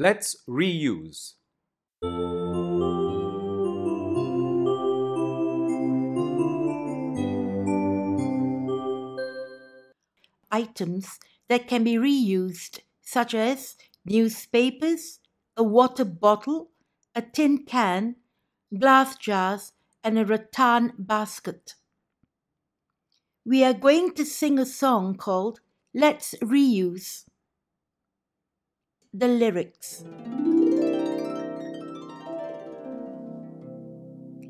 Let's reuse. Items that can be reused, such as newspapers, a water bottle, a tin can, glass jars, and a rattan basket. We are going to sing a song called Let's Reuse. The lyrics.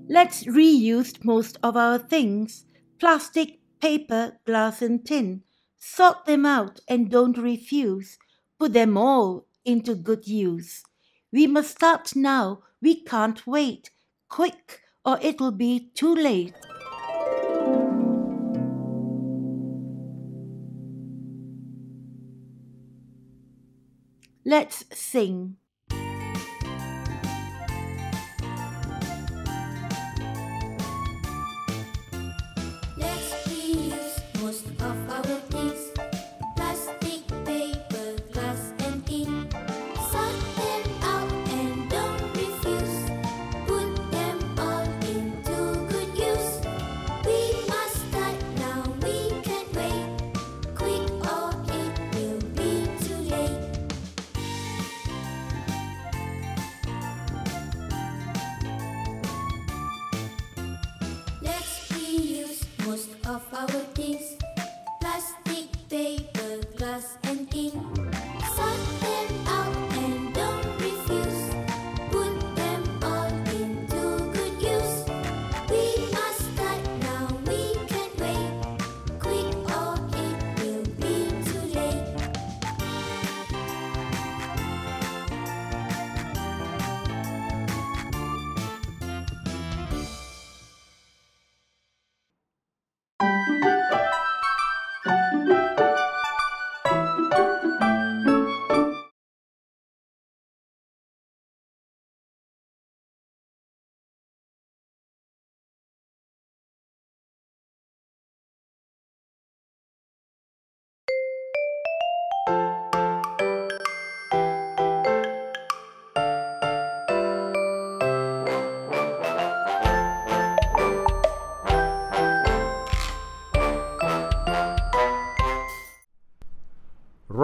Let's reuse most of our things plastic, paper, glass, and tin. Sort them out and don't refuse. Put them all into good use. We must start now, we can't wait. Quick, or it'll be too late. Let's sing. Of our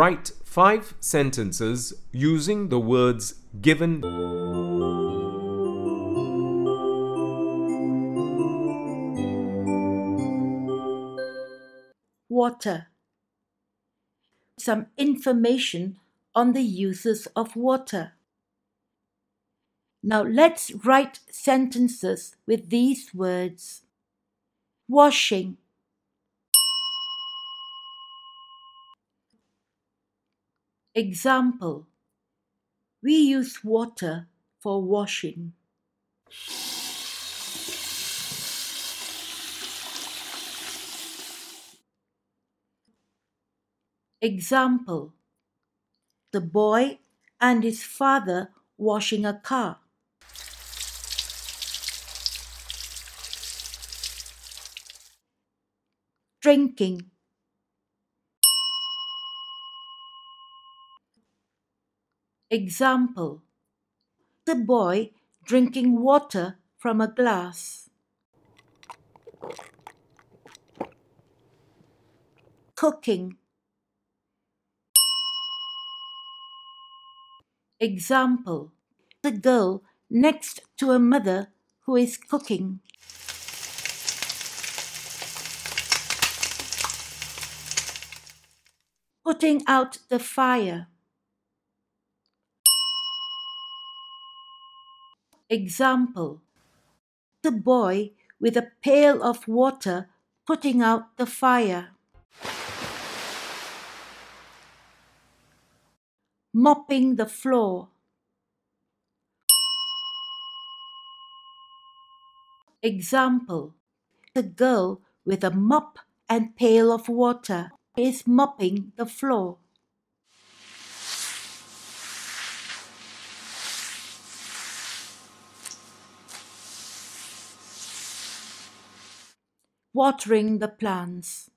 Write five sentences using the words given. Water. Some information on the uses of water. Now let's write sentences with these words washing, example. We use water for washing. Example The boy and his father washing a car. Drinking. Example The boy drinking water from a glass. Cooking. Example The girl next to a mother who is cooking. Putting out the fire. Example The boy with a pail of water putting out the fire. Mopping the floor. Example The girl with a mop and pail of water is mopping the floor. Watering the plants.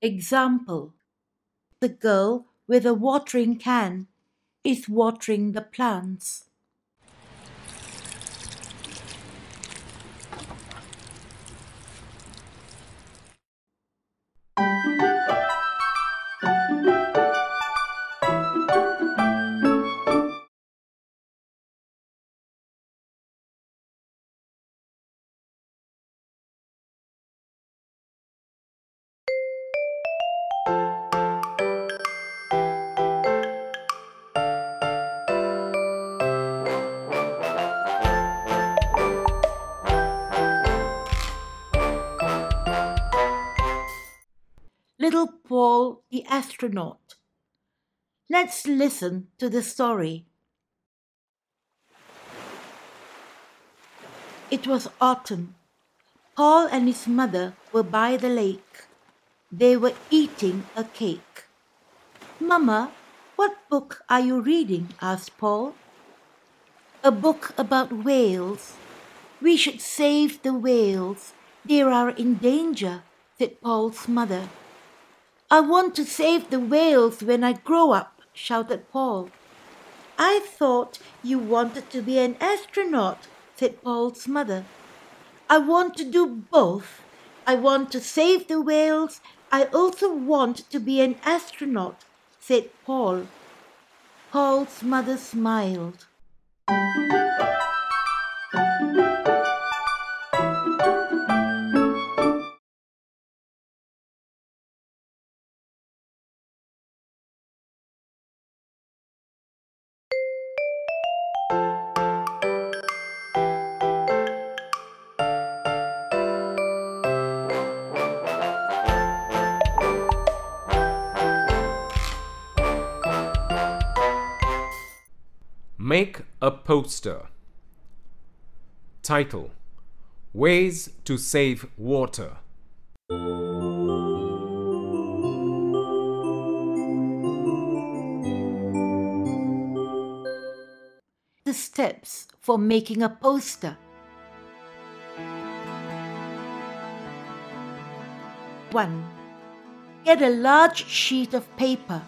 Example The girl with a watering can is watering the plants. Little Paul the astronaut. Let's listen to the story. It was autumn. Paul and his mother were by the lake. They were eating a cake. Mama, what book are you reading? asked Paul. A book about whales. We should save the whales. They are in danger, said Paul's mother. I want to save the whales when I grow up, shouted Paul. I thought you wanted to be an astronaut, said Paul's mother. I want to do both. I want to save the whales. I also want to be an astronaut, said Paul. Paul's mother smiled. Make a poster. Title Ways to Save Water. The steps for making a poster. 1. Get a large sheet of paper.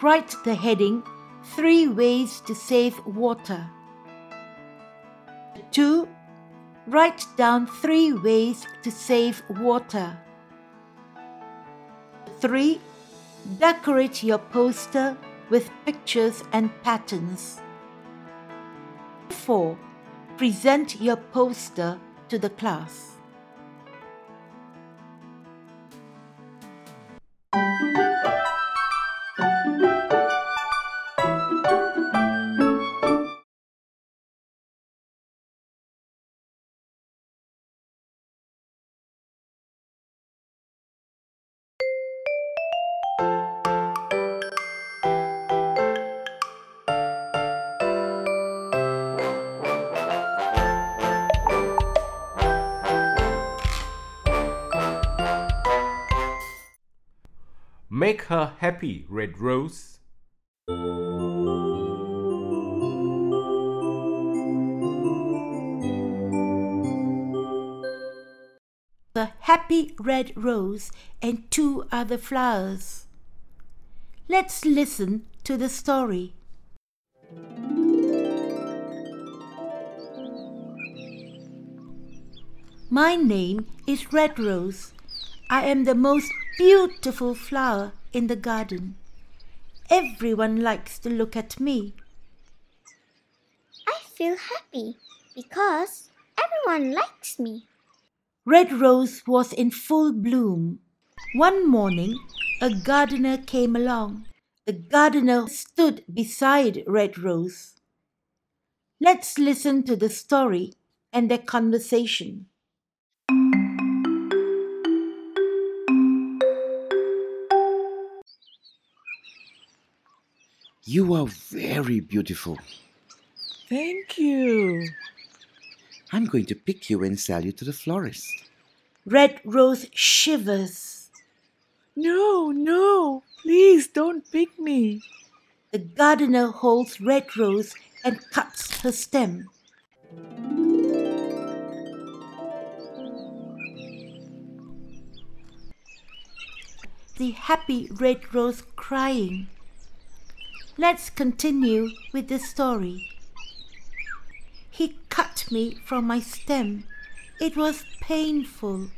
Write the heading Three Ways to Save Water. 2. Write down three ways to save water. 3. Decorate your poster with pictures and patterns. 4. Present your poster to the class. Make her happy, Red Rose. The happy red rose and two other flowers. Let's listen to the story. My name is Red Rose. I am the most beautiful flower in the garden. Everyone likes to look at me. I feel happy because everyone likes me. Red Rose was in full bloom. One morning, a gardener came along. The gardener stood beside Red Rose. Let's listen to the story and their conversation. You are very beautiful. Thank you. I'm going to pick you and sell you to the florist. Red Rose shivers. No, no, please don't pick me. The gardener holds Red Rose and cuts her stem. The happy Red Rose crying. Let's continue with the story. He cut me from my stem. It was painful.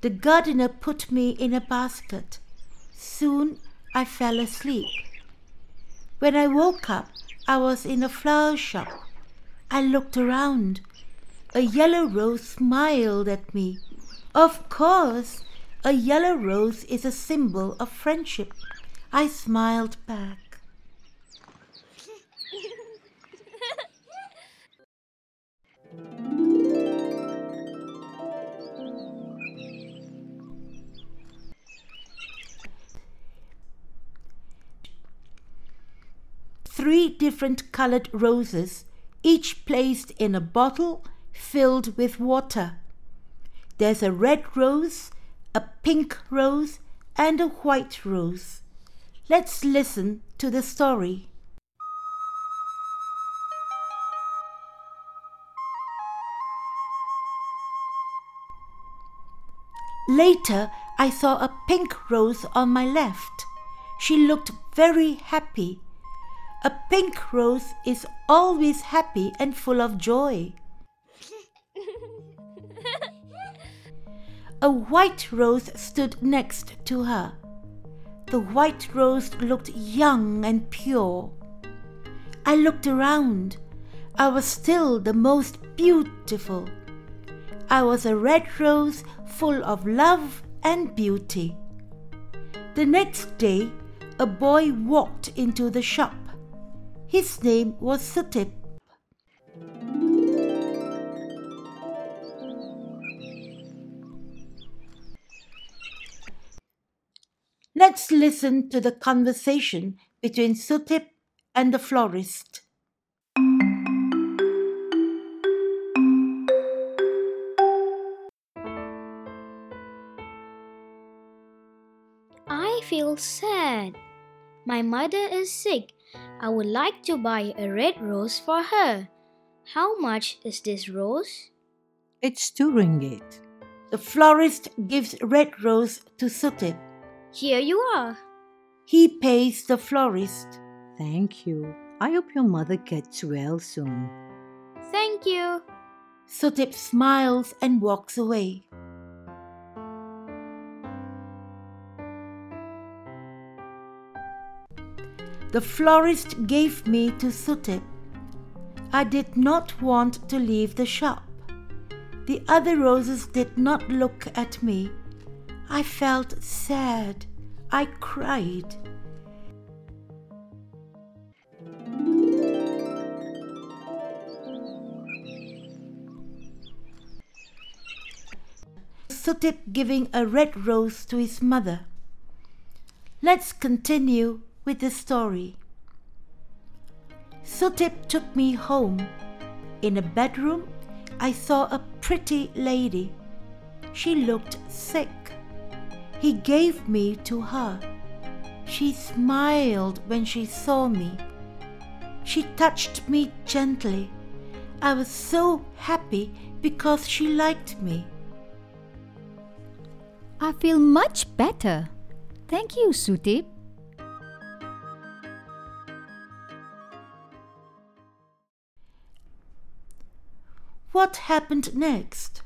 The gardener put me in a basket. Soon I fell asleep. When I woke up, I was in a flower shop. I looked around. A yellow rose smiled at me. Of course, a yellow rose is a symbol of friendship. I smiled back. Three different colored roses, each placed in a bottle filled with water. There's a red rose, a pink rose, and a white rose. Let's listen to the story. Later, I saw a pink rose on my left. She looked very happy. A pink rose is always happy and full of joy. A white rose stood next to her. The white rose looked young and pure. I looked around. I was still the most beautiful. I was a red rose full of love and beauty. The next day, a boy walked into the shop. His name was Sutip. Let's listen to the conversation between Sutip and the florist. I feel sad. My mother is sick. I would like to buy a red rose for her. How much is this rose? It's two ringgit. The florist gives red rose to Sutip. Here you are. He pays the florist. Thank you. I hope your mother gets well soon. Thank you. Sutip smiles and walks away. The florist gave me to Sutip. I did not want to leave the shop. The other roses did not look at me. I felt sad. I cried. Sutip giving a red rose to his mother. Let's continue with the story. Sutip took me home. In a bedroom, I saw a pretty lady. She looked sick. He gave me to her. She smiled when she saw me. She touched me gently. I was so happy because she liked me. I feel much better. Thank you, Sutip. What happened next?